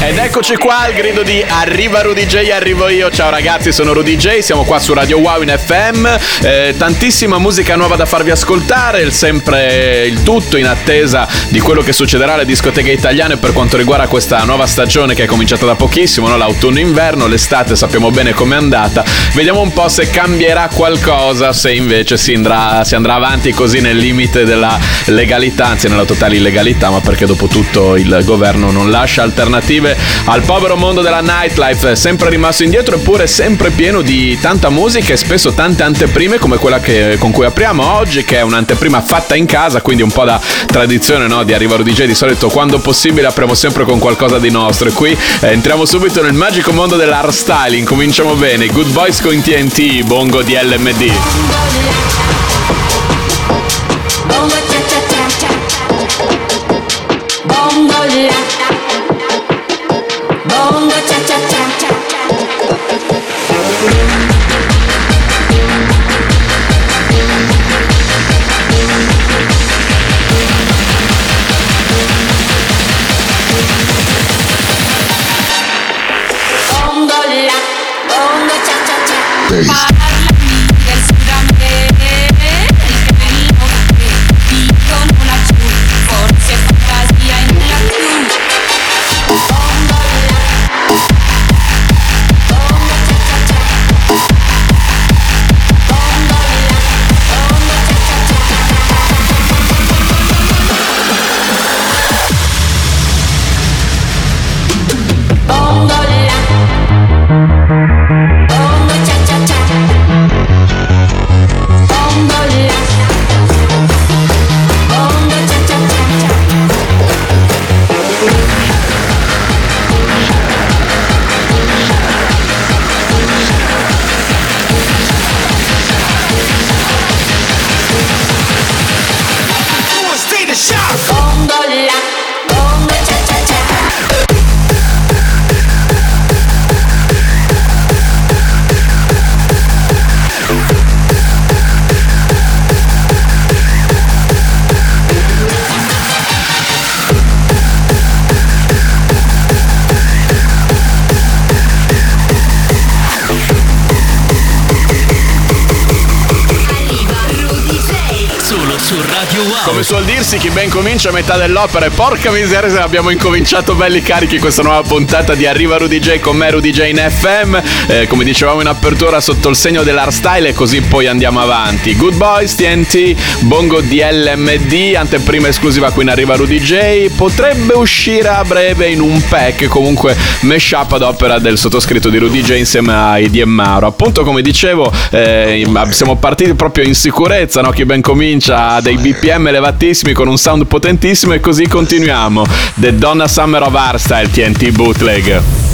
ed eccoci qua al grido di Arriva Rudy J, arrivo io. Ciao ragazzi, sono Rudy J, siamo qua su Radio Wow in FM. Eh, tantissima musica nuova da farvi ascoltare, il sempre il tutto in attesa di quello che succederà alle discoteche italiane per quanto riguarda questa nuova stagione che è cominciata da pochissimo, no? l'autunno-inverno, l'estate sappiamo bene com'è andata. Vediamo un po' se cambierà qualcosa, se invece si andrà, si andrà avanti così nel limite della legalità, anzi nella totale illegalità, ma perché dopo tutto il governo non lascia alternative al povero mondo della nightlife, sempre rimasto indietro eppure sempre pieno di tanta musica e spesso tante anteprime come quella che, con cui apriamo oggi, che è un'anteprima fatta in casa, quindi un po' da tradizione no? di Arrivaro DJ, di solito quando possibile apriamo sempre con qualcosa di nostro e qui eh, entriamo subito nel magico mondo dell'art styling, cominciamo bene, Good Boys con TNT, Bongo di LMD. Bongo cha days. Dirsi, chi ben comincia a metà dell'opera e porca miseria se abbiamo incominciato belli carichi questa nuova puntata di Arriva Rudy J con me Rudy J in FM, Eh, come dicevamo in apertura sotto il segno dell'art style e così poi andiamo avanti. Good Boys, TNT, Bongo DLMD, anteprima esclusiva qui in Arriva Rudy J, potrebbe uscire a breve in un pack, comunque mashup ad opera del sottoscritto di Rudy J insieme a Eddie Mauro. Appunto come dicevo, eh, siamo partiti proprio in sicurezza, no? chi ben comincia ha dei BPM elevatissimi con un sound potentissimo e così continuiamo. The Donna Summer of Hardstyle TNT Bootleg.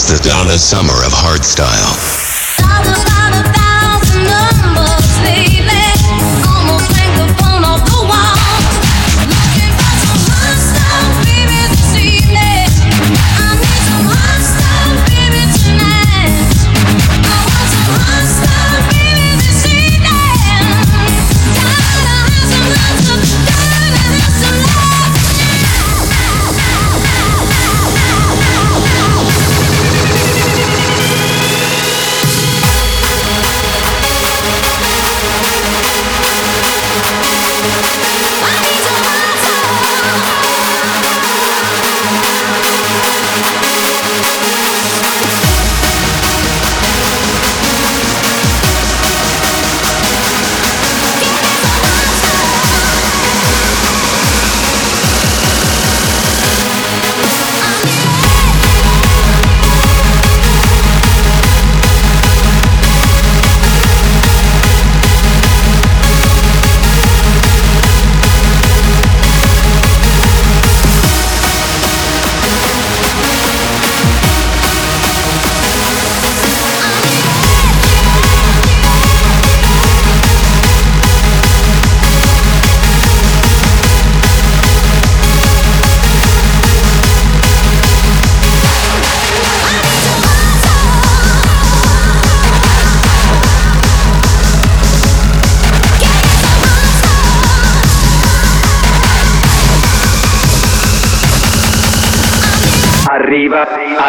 Is the Donna Summer of hardstyle.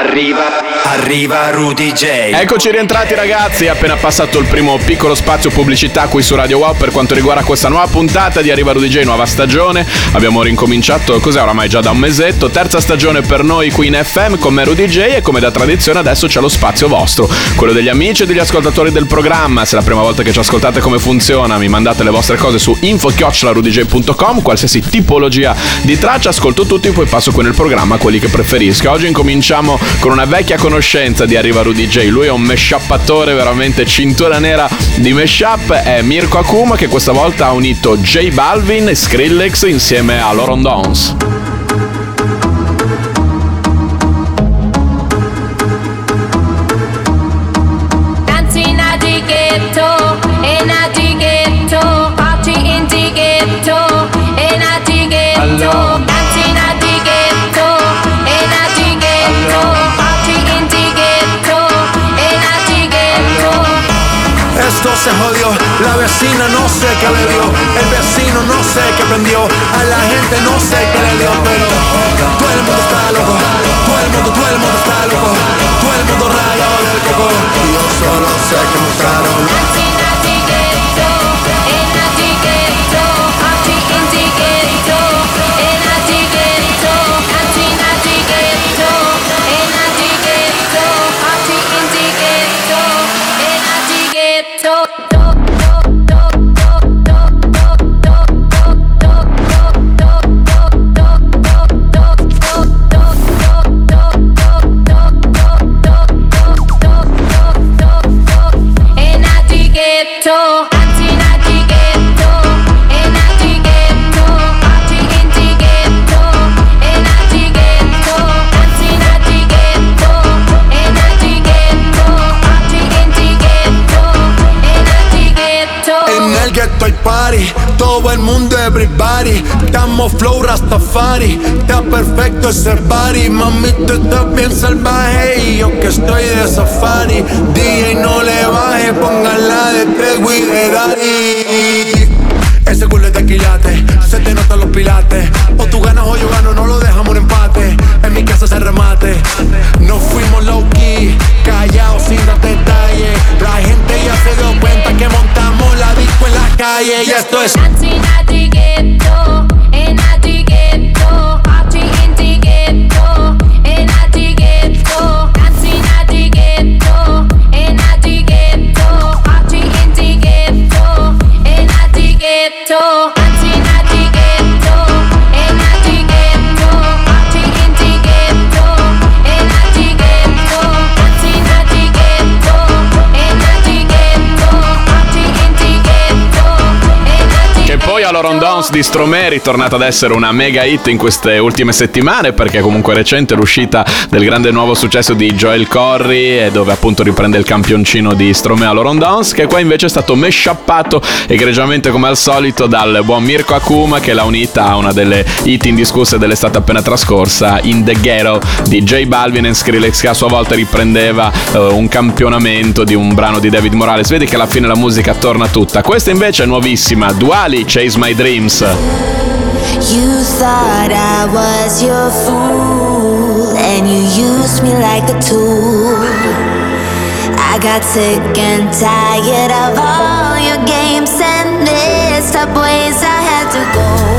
Arriva, arriva, Rudy J. Eccoci rientrati ragazzi, appena passato il primo piccolo spazio pubblicità qui su Radio Wow per quanto riguarda questa nuova puntata di Arriva Rudy J, nuova stagione. Abbiamo rincominciato, cos'è oramai già da un mesetto, terza stagione per noi qui in FM con me Rudy J e come da tradizione adesso c'è lo spazio vostro, quello degli amici e degli ascoltatori del programma. Se è la prima volta che ci ascoltate come funziona, mi mandate le vostre cose su info-rudyj.com, qualsiasi tipologia di traccia, ascolto tutti, poi passo qui nel programma quelli che preferisco. Oggi incominciamo con una vecchia conoscenza di Arriva Rudy J. Lui è un mashuppatore veramente cintura nera di mashup. È Mirko Akuma che questa volta ha unito J Balvin e Skrillex insieme a Loron vecina no sé qué le dio, el vecino no sé qué prendió, a la gente no sé qué le dio, pero todo el mundo está loco, todo el mundo, todo el mundo está loco, todo el mundo rayado del coco, y yo solo sé que mostraron Rastafari, está perfecto ese body. Mami, tú estás bien salvaje. Y yo que estoy de safari DJ no le baje, póngala de y de Daddy. Ese culo es de se te notan los pilates. O tú ganas o yo gano, no lo dejamos un empate. En mi casa se remate. Nos fuimos low key, callados sin dar detalles. La gente ya se dio cuenta que montamos la disco en la calle. Y esto es Loron Dance di Stromae è ritornata ad essere una mega hit in queste ultime settimane perché è comunque recente l'uscita del grande nuovo successo di Joel Corry e dove appunto riprende il campioncino di Stromae all'Oron Dance che qua invece è stato meshappato egregiamente come al solito dal buon Mirko Akuma che l'ha unita a una delle hit indiscusse dell'estate appena trascorsa In The Ghetto di J Balvin e Skrillex che a sua volta riprendeva eh, un campionamento di un brano di David Morales. Vedi che alla fine la musica torna tutta. Questa invece è nuovissima Duali Chase My Dreams You thought I was your fool, and you used me like a tool. I got sick and tired of all your games and messed up ways I had to go.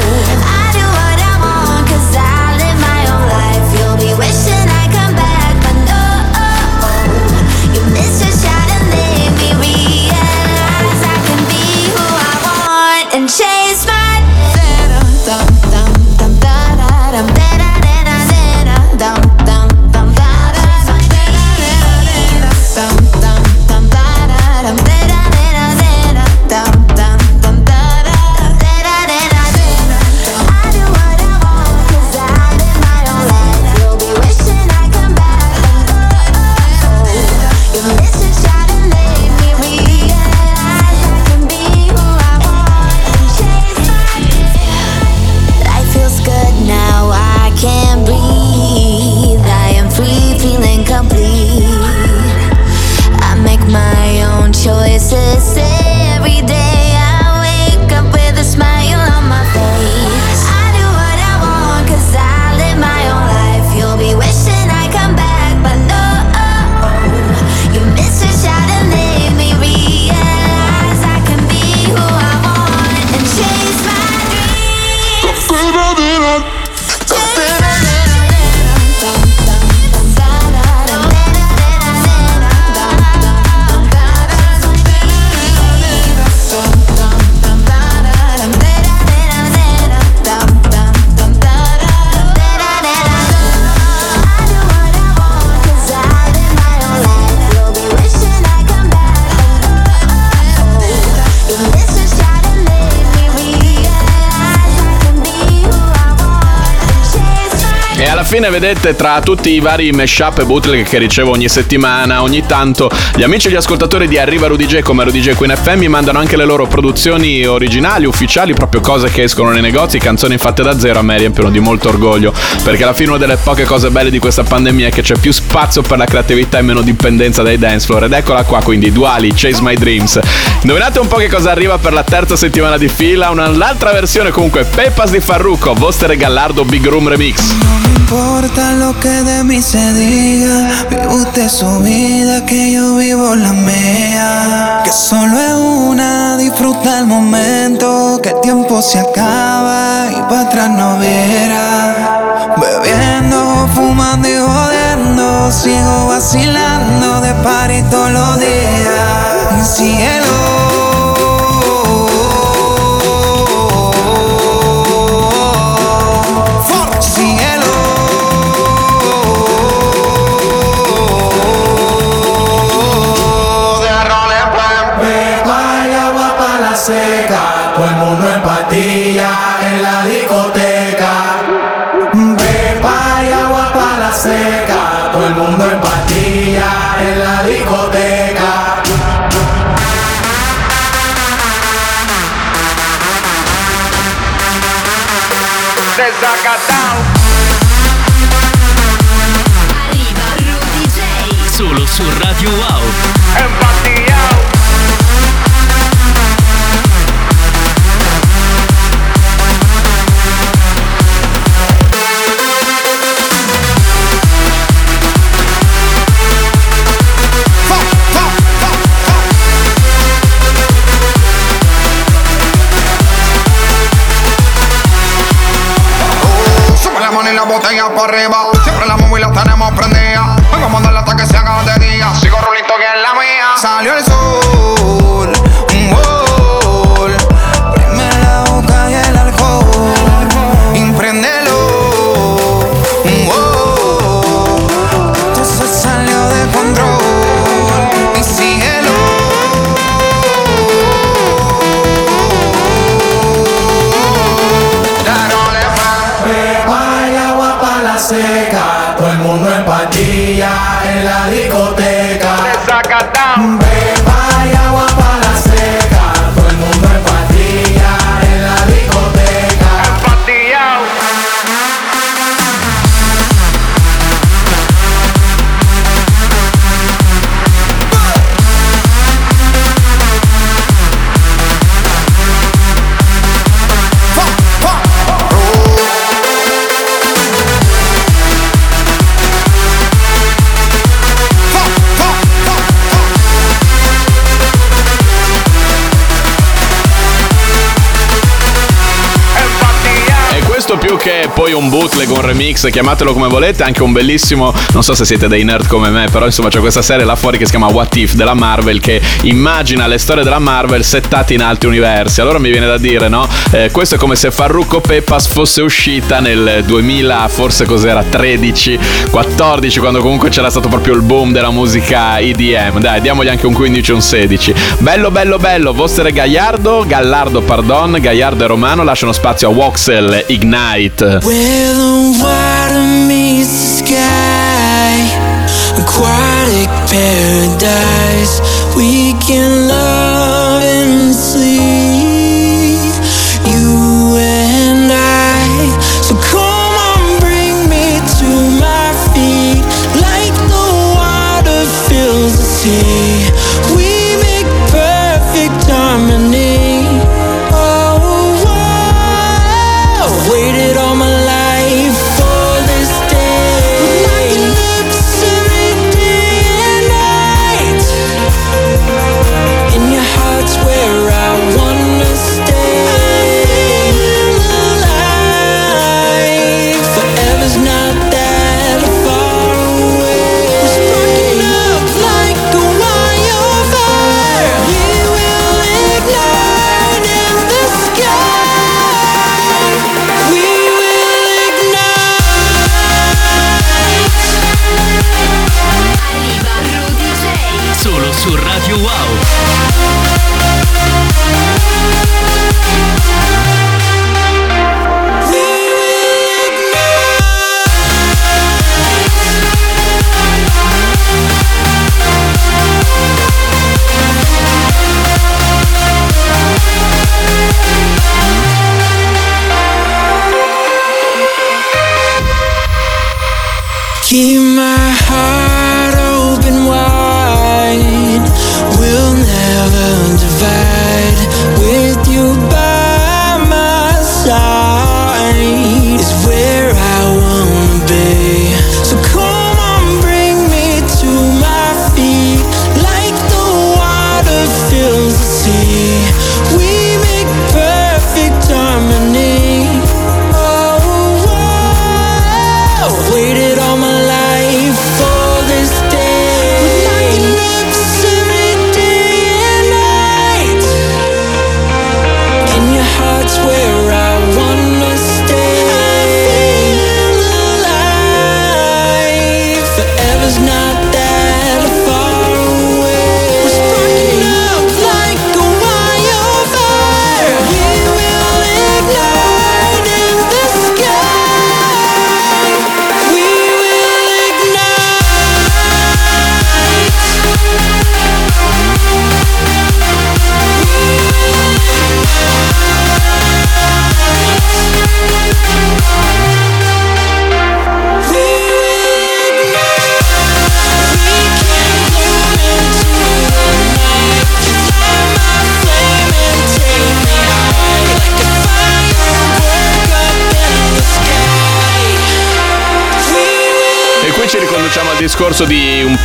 Fine vedete tra tutti i vari mashup e bootleg che ricevo ogni settimana, ogni tanto gli amici e gli ascoltatori di Arriva Rudy J come Rudy J Queen FM mi mandano anche le loro produzioni originali, ufficiali, proprio cose che escono nei negozi, canzoni fatte da zero, a me riempiono di molto orgoglio, perché alla fine una delle poche cose belle di questa pandemia è che c'è più spazio per la creatività e meno dipendenza dai dance floor ed eccola qua quindi Duali, Chase My Dreams. Indovinate un po' che cosa arriva per la terza settimana di fila, un'altra versione comunque Pepas di Farruko, Vostere Gallardo Big Room Remix. Importa lo que de mí se diga, vive usted su vida, que yo vivo la mía. Que solo es una, disfruta el momento, que el tiempo se acaba y para atrás no verá. Bebiendo, fumando y jodiendo, sigo vacilando de party todos los días. Y. Σα καθ' αμφιβόλω. Più che poi un bootleg, un remix, chiamatelo come volete, anche un bellissimo, non so se siete dei nerd come me, però insomma c'è questa serie là fuori che si chiama What If della Marvel che immagina le storie della Marvel settate in altri universi. Allora mi viene da dire, no? Eh, questo è come se Farrucco Peppas fosse uscita nel 2000, forse cos'era, 13, 14, quando comunque c'era stato proprio il boom della musica EDM. Dai, diamogli anche un 15 un 16. Bello, bello, bello. Vostre Gaiardo, Gallardo, pardon, Gaiardo e Romano lasciano spazio a Voxel Ignite. Eh. Where the water meets the sky, aquatic paradise. We can love and sleep, you and I. So come on, bring me to my feet, like the water fills the sea.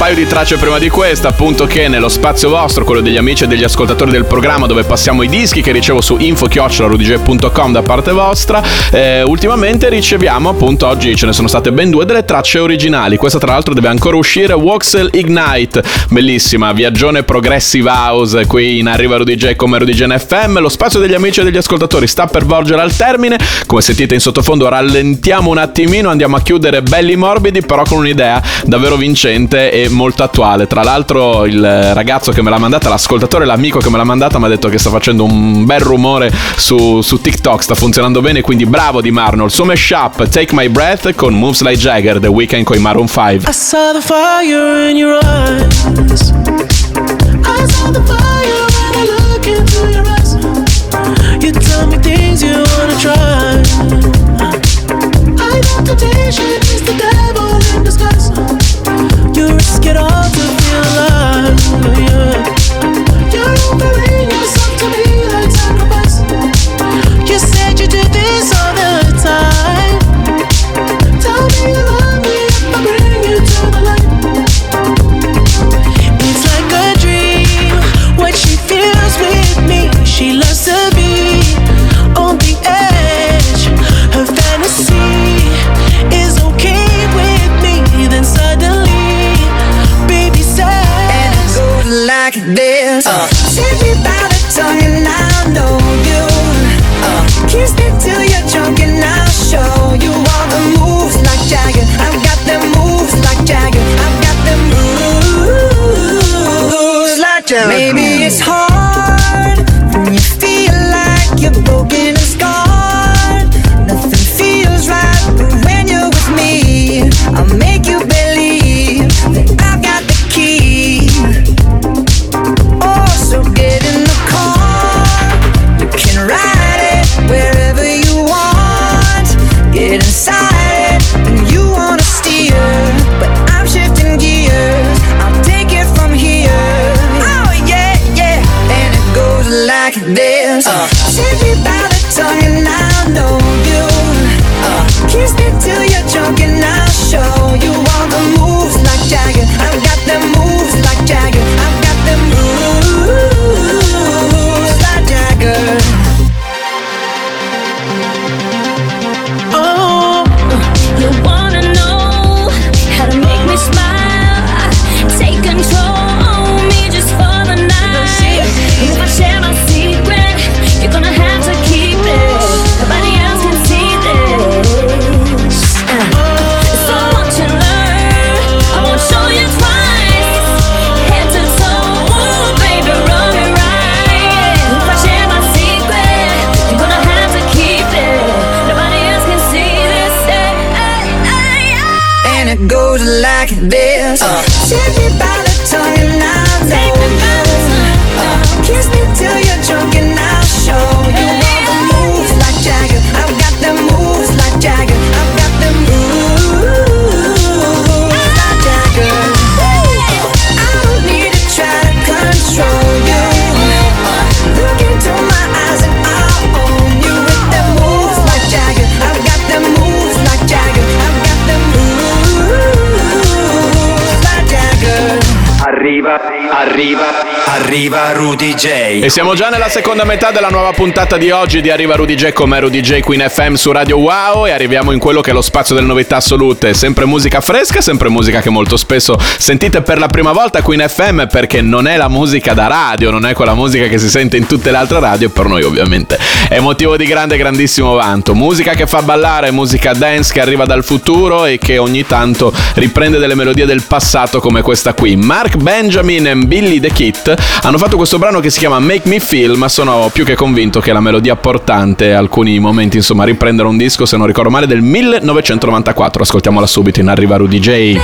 Paio di tracce prima di questa, appunto che nello spazio vostro, quello degli amici e degli ascoltatori del programma dove passiamo i dischi che ricevo su info-rudigj.com da parte vostra, eh, ultimamente riceviamo appunto oggi ce ne sono state ben due delle tracce originali. Questa tra l'altro deve ancora uscire, Voxel Ignite, bellissima, viaggione progressive house qui in Arriva Rudy come Rudy FM. Lo spazio degli amici e degli ascoltatori sta per volgere al termine, come sentite in sottofondo rallentiamo un attimino, andiamo a chiudere belli morbidi però con un'idea davvero vincente e molto attuale. Tra l'altro il ragazzo che me l'ha mandata, l'ascoltatore, l'amico che me l'ha mandata mi ha detto che sta facendo un bel rumore su, su TikTok, sta funzionando bene, quindi bravo di Marno. Il suo mashup Take My Breath con Moves Like Jagger, The Weeknd con i Maroon 5. I saw the fire in your eyes. I saw the fire when I look into your eyes. You tell me things you wanna try. I know temptation is the devil in disguise. You risk it all moves like Jagger. Maybe it's hard like. Arriva, Rudy J. E siamo già nella seconda metà della nuova puntata di oggi di Arriva Rudy J come Rudy J Queen FM su Radio Wow e arriviamo in quello che è lo spazio delle novità assolute. Sempre musica fresca, sempre musica che molto spesso sentite per la prima volta Queen FM perché non è la musica da radio, non è quella musica che si sente in tutte le altre radio, per noi ovviamente è motivo di grande grandissimo vanto. Musica che fa ballare, musica dance che arriva dal futuro e che ogni tanto riprende delle melodie del passato come questa qui. Mark Benjamin e Billy the Kid hanno fatto questo brano che si chiama Make Me Feel, ma sono più che convinto che la melodia portante alcuni momenti, insomma, riprendere un disco, se non ricordo male, del 1994. Ascoltiamola subito in Arriva Rudy J.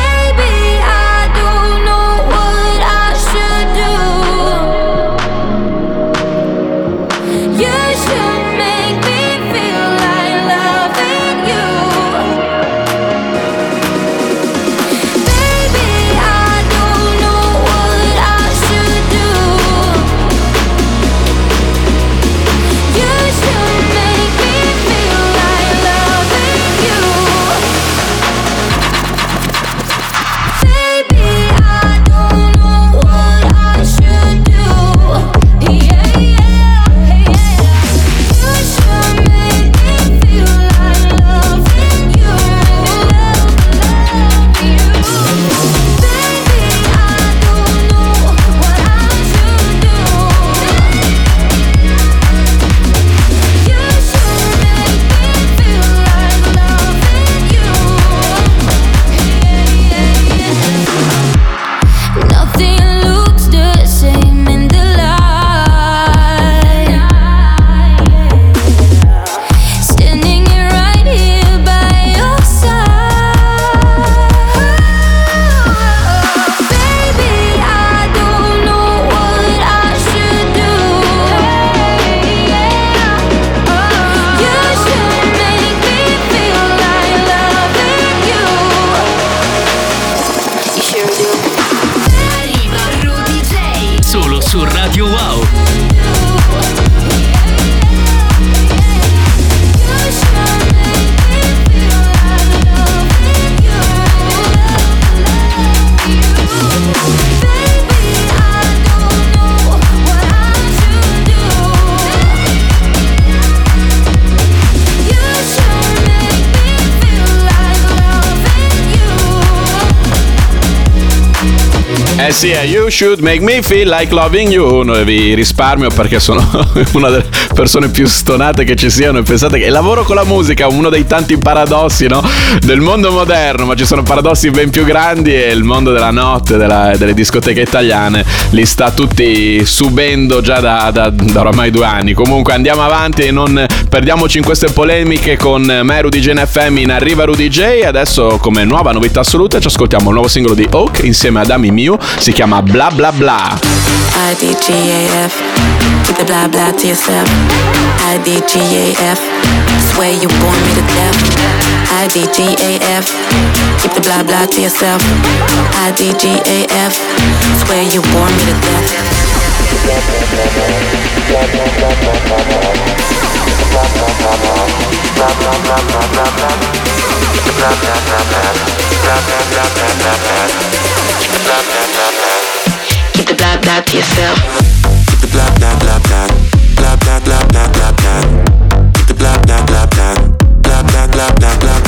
Eh sì, eh, you should make me feel like loving you. No, vi risparmio perché sono una delle persone più stonate che ci siano. E pensate che lavoro con la musica è uno dei tanti paradossi no? del mondo moderno, ma ci sono paradossi ben più grandi e il mondo della notte, della- delle discoteche italiane, li sta tutti subendo già da, da- da oramai due anni. Comunque andiamo avanti e non perdiamoci in queste polemiche con me, Rudy J NFM in Arriva Rudy J. Adesso, come nuova novità assoluta, ci ascoltiamo il nuovo singolo di Oak insieme ad Ami Mew. Si chiama Bla Bla Bla. IDGAF. Keep the blah blah to yourself. IDGAF. Swear you bore me to death. IDGAF. Keep the blah blah to yourself. IDGAF. Swear you bore me to death. Keep the blah blah to yourself. Keep the blah blah blah blah blah blah blah blah. Keep the blah blah blah blah blah blah blah blah blah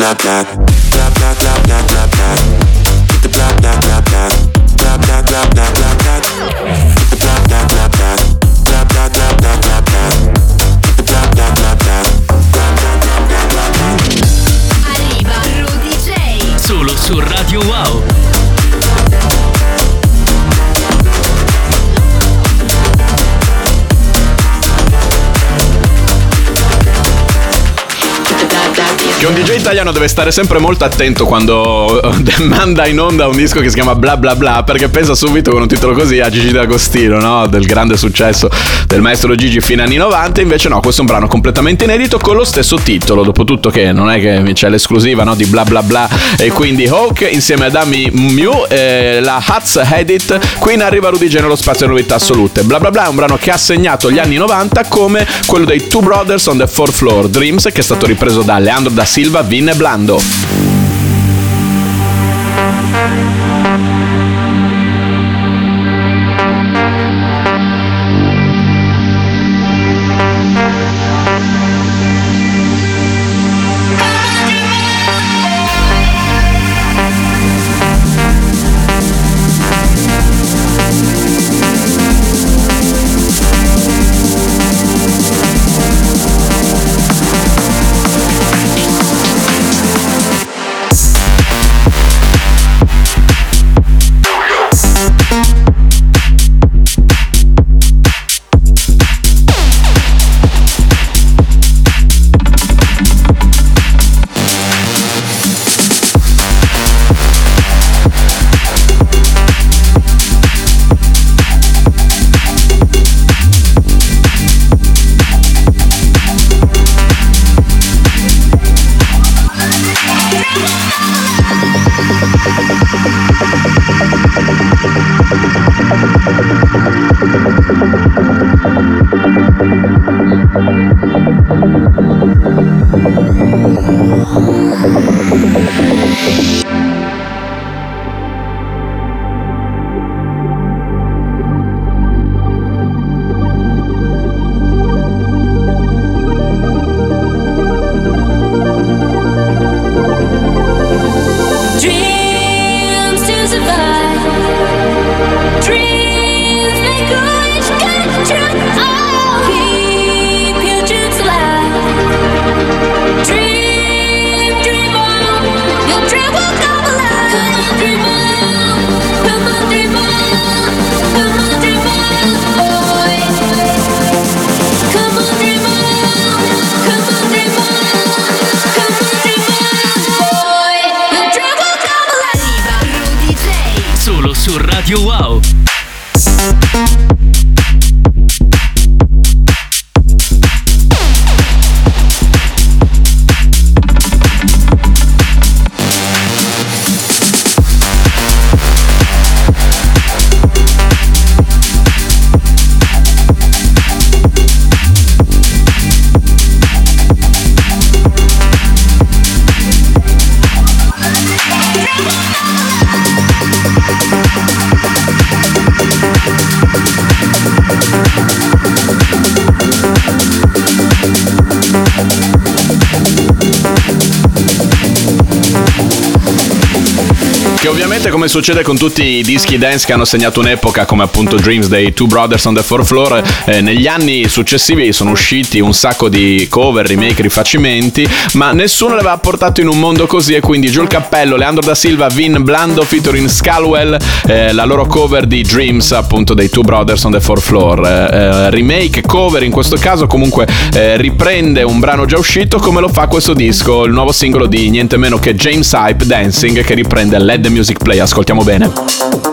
blah blah italiano deve stare sempre molto attento quando manda in onda un disco che si chiama Bla Bla Bla perché pensa subito con un titolo così a Gigi D'Agostino, no? Del grande successo del maestro Gigi fino anni 90. Invece no, questo è un brano completamente inedito con lo stesso titolo. Dopotutto che non è che c'è l'esclusiva no? di Bla Bla Bla e quindi Hawk insieme ad Ami Mew, eh, la Hats Edit. Qui in arriva Rudy G nello spazio di novità assolute. Bla Bla Bla è un brano che ha segnato gli anni 90 come quello dei Two Brothers on the Fourth Floor Dreams che è stato ripreso da Leandro da Silva, Vin Martin Blando. Che ovviamente come succede con tutti i dischi dance che hanno segnato un'epoca come appunto Dreams dei Two Brothers on the Fourth Floor, eh, negli anni successivi sono usciti un sacco di cover, remake, rifacimenti, ma nessuno li aveva portato in un mondo così e quindi giù il cappello, Leandro da Silva, Vin Blando featuring Scalwell, eh, la loro cover di Dreams appunto dei Two Brothers on the Fourth Floor. Eh, eh, remake, cover in questo caso comunque eh, riprende un brano già uscito come lo fa questo disco, il nuovo singolo di niente meno che James Hype Dancing che riprende Let the Music Play, ascoltiamo bene.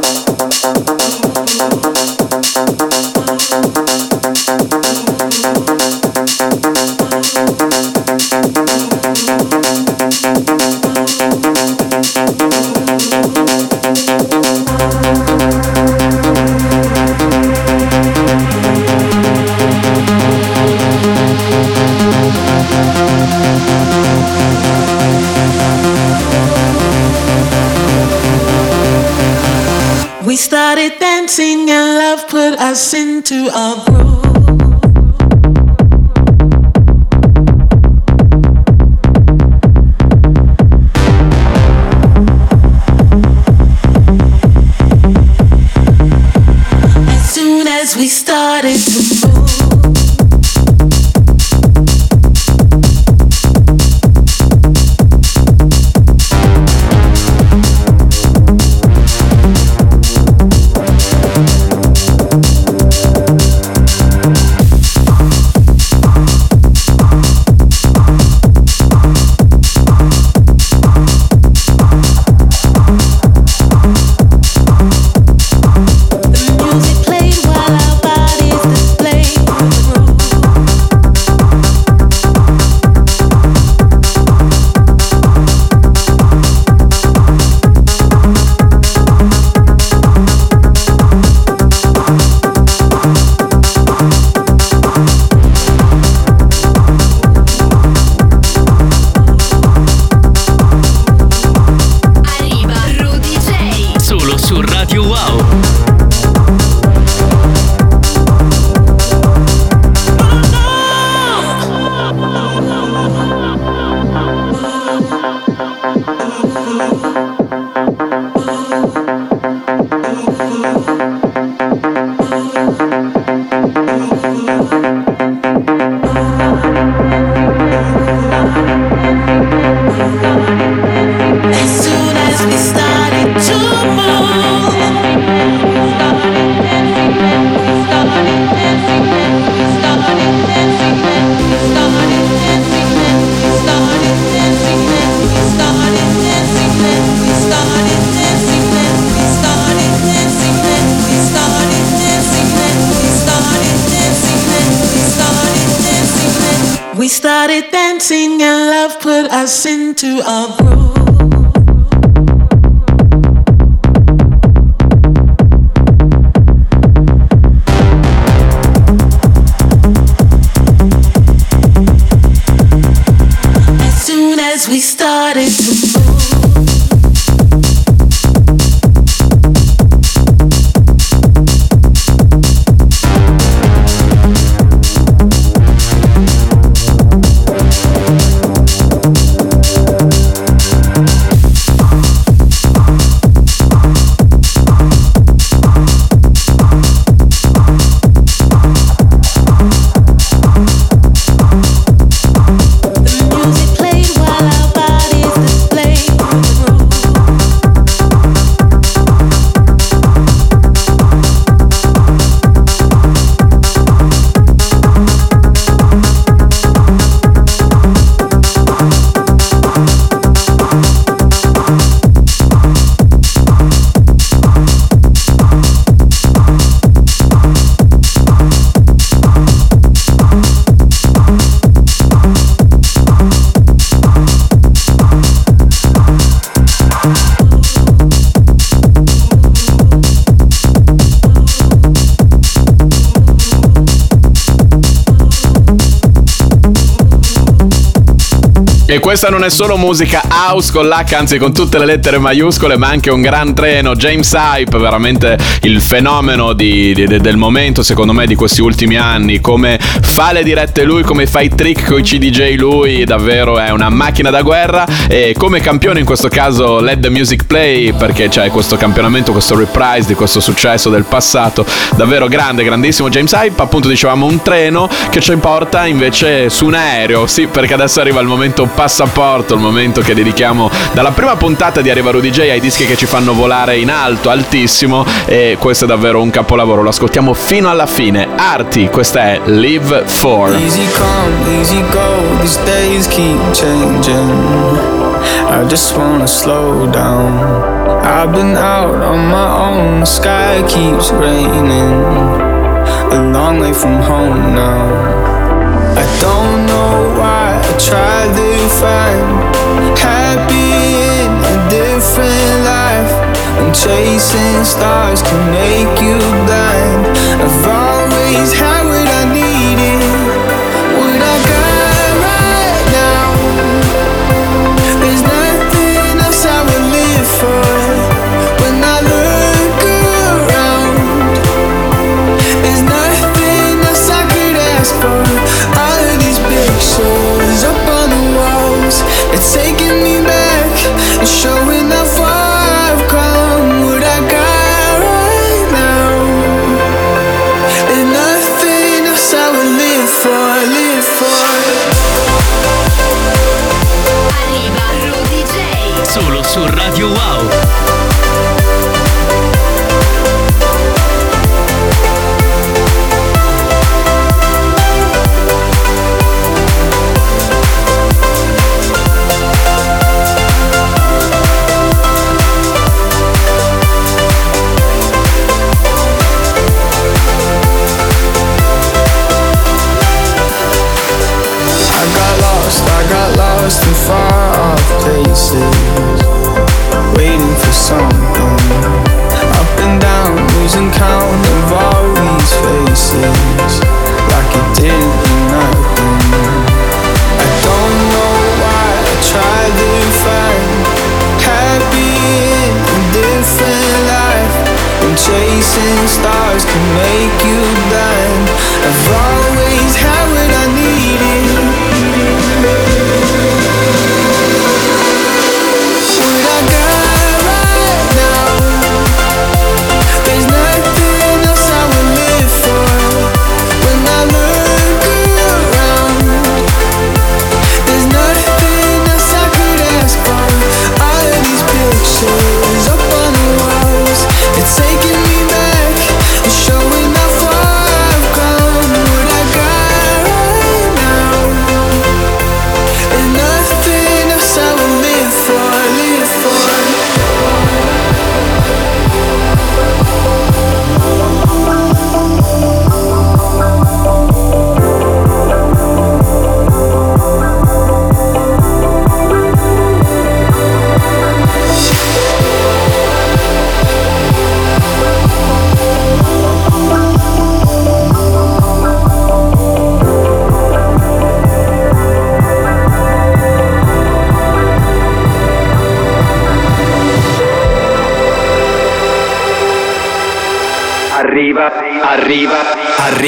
Into a groove. As soon as we started to move. Started dancing and love put us into a groove. Questa non è solo musica house con l'H, anzi con tutte le lettere maiuscole, ma anche un gran treno. James Hype, veramente il fenomeno di- di- de- del momento, secondo me, di questi ultimi anni. Come fa le dirette lui, come fa i trick con i CDJ lui, davvero è una macchina da guerra. E come campione in questo caso Let the Music Play, perché c'è questo campionamento, questo reprise di questo successo del passato. Davvero grande, grandissimo James Hype. Appunto dicevamo un treno che ci porta invece su un aereo. Sì, perché adesso arriva il momento passaporto, il momento che dedichiamo dalla prima puntata di Arriva Rudy J ai dischi che ci fanno volare in alto, altissimo. E questo è davvero un capolavoro. Lo ascoltiamo fino alla fine. Arti, questa è Live For. Easy come, easy go, these days keep changing. I just wanna slow down. I've been out on my own, the sky keeps raining. A long way from home now. I don't know why I try to find happy in a different life. And chasing stars can make you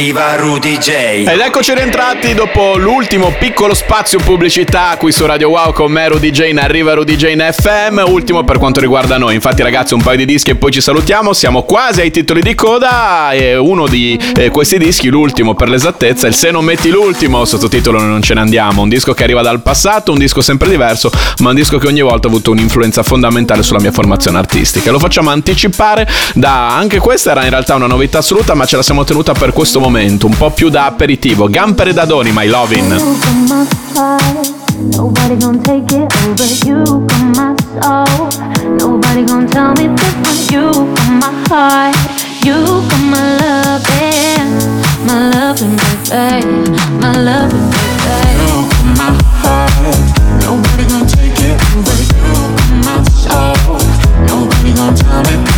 arriva Rudy J. Ed eccoci rientrati dopo l'ultimo piccolo spazio pubblicità qui su Radio Wow con me Rudy Jane, arriva Rudy Jane FM, ultimo per quanto riguarda noi. Infatti ragazzi un paio di dischi e poi ci salutiamo, siamo quasi ai titoli di coda e uno di eh, questi dischi, l'ultimo per l'esattezza, il Se non metti l'ultimo, sottotitolo Non ce ne andiamo, un disco che arriva dal passato, un disco sempre diverso, ma un disco che ogni volta ha avuto un'influenza fondamentale sulla mia formazione artistica. Lo facciamo anticipare da anche questa era in realtà una novità assoluta, ma ce la siamo tenuta per questo momento, un po' più da aperitivo. Gampere da Doni, My Lovin'. Nobody gonna take it you my soul. Nobody gonna tell me different. You from my heart. You from my loving. My loving, baby. My loving, baby. You from my heart. Nobody gonna take it over you from my soul. Nobody gonna tell me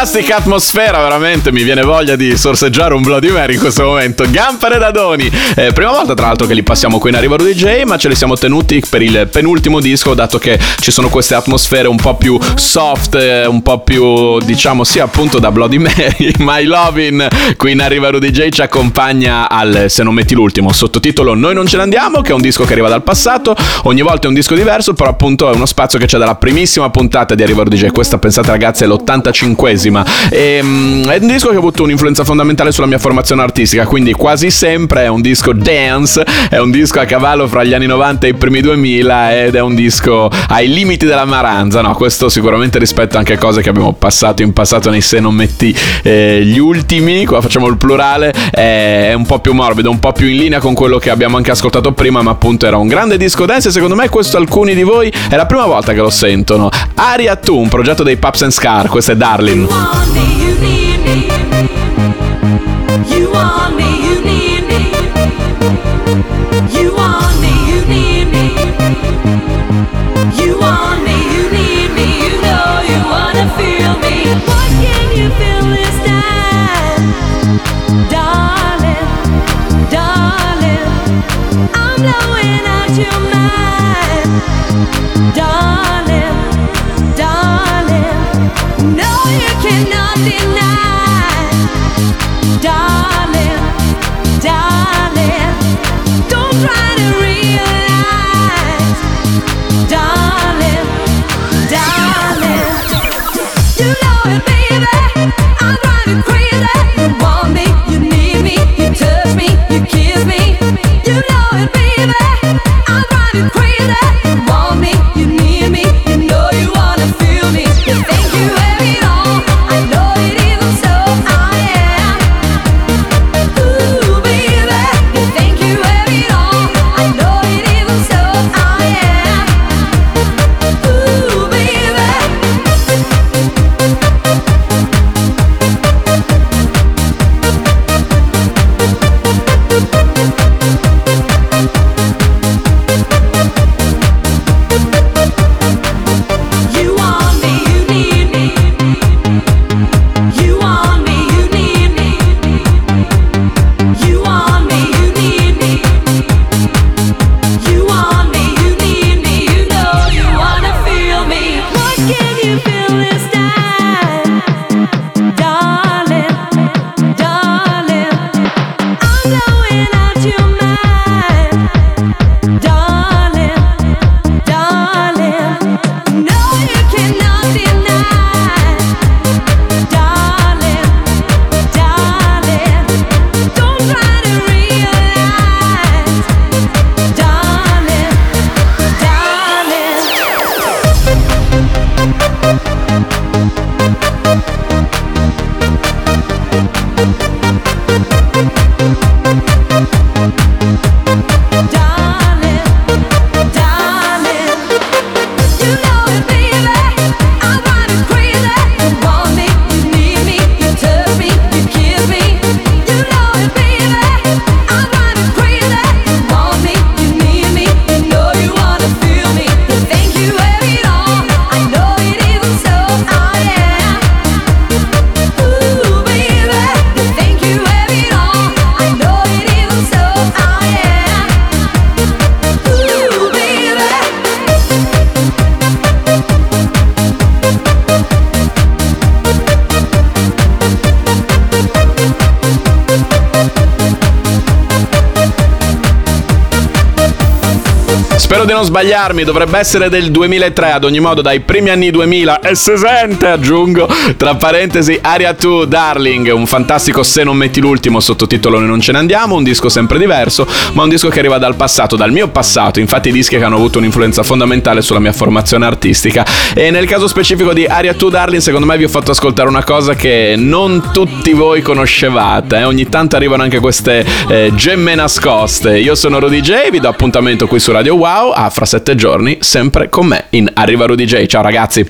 fantastica atmosfera, veramente mi viene voglia di sorseggiare un Bloody Mary in questo momento. Gampare da Doni. Eh, prima volta, tra l'altro, che li passiamo qui in Arriva Rudy J, ma ce li siamo tenuti per il penultimo disco, dato che ci sono queste atmosfere un po' più soft, eh, un po' più, diciamo, sì, appunto da Bloody Mary. My Lovin' qui in Arriva Rudy J ci accompagna al Se non metti l'ultimo, sottotitolo Noi non ce ne andiamo, che è un disco che arriva dal passato. Ogni volta è un disco diverso, però appunto è uno spazio che c'è dalla primissima puntata di Arriva Rudy J. Questa, pensate ragazzi, è l'85esima. E, mm, è un disco che ha avuto un'influenza fondamentale sulla mia formazione artistica, quindi quasi sempre è un disco dance, è un disco a cavallo fra gli anni 90 e i primi 2000 ed è un disco ai limiti della maranza, no? Questo sicuramente rispetto anche a cose che abbiamo passato in passato nei se non metti eh, gli ultimi, qua facciamo il plurale, è, un po' più morbido, un po' più in linea con quello che abbiamo anche ascoltato prima, ma appunto era un grande disco dance e secondo me questo alcuni di voi è la prima volta che lo sentono. Aria Tu, un progetto dei Paps and Scar, questo è Darling. You want me, you need me. You want me, you nothing non sbagliarmi, dovrebbe essere del 2003, ad ogni modo dai primi anni 2000 e se sente, aggiungo, tra parentesi, Aria 2 Darling, un fantastico Se non metti l'ultimo sottotitolo Noi non ce ne andiamo, un disco sempre diverso, ma un disco che arriva dal passato, dal mio passato, infatti dischi che hanno avuto un'influenza fondamentale sulla mia formazione artistica e nel caso specifico di Aria 2 Darling, secondo me vi ho fatto ascoltare una cosa che non tutti voi conoscevate, eh. ogni tanto arrivano anche queste eh, gemme nascoste. Io sono Rudy J, vi do appuntamento qui su Radio Wow, a fra sette giorni, sempre con me in Arriva Rudy J. Ciao ragazzi!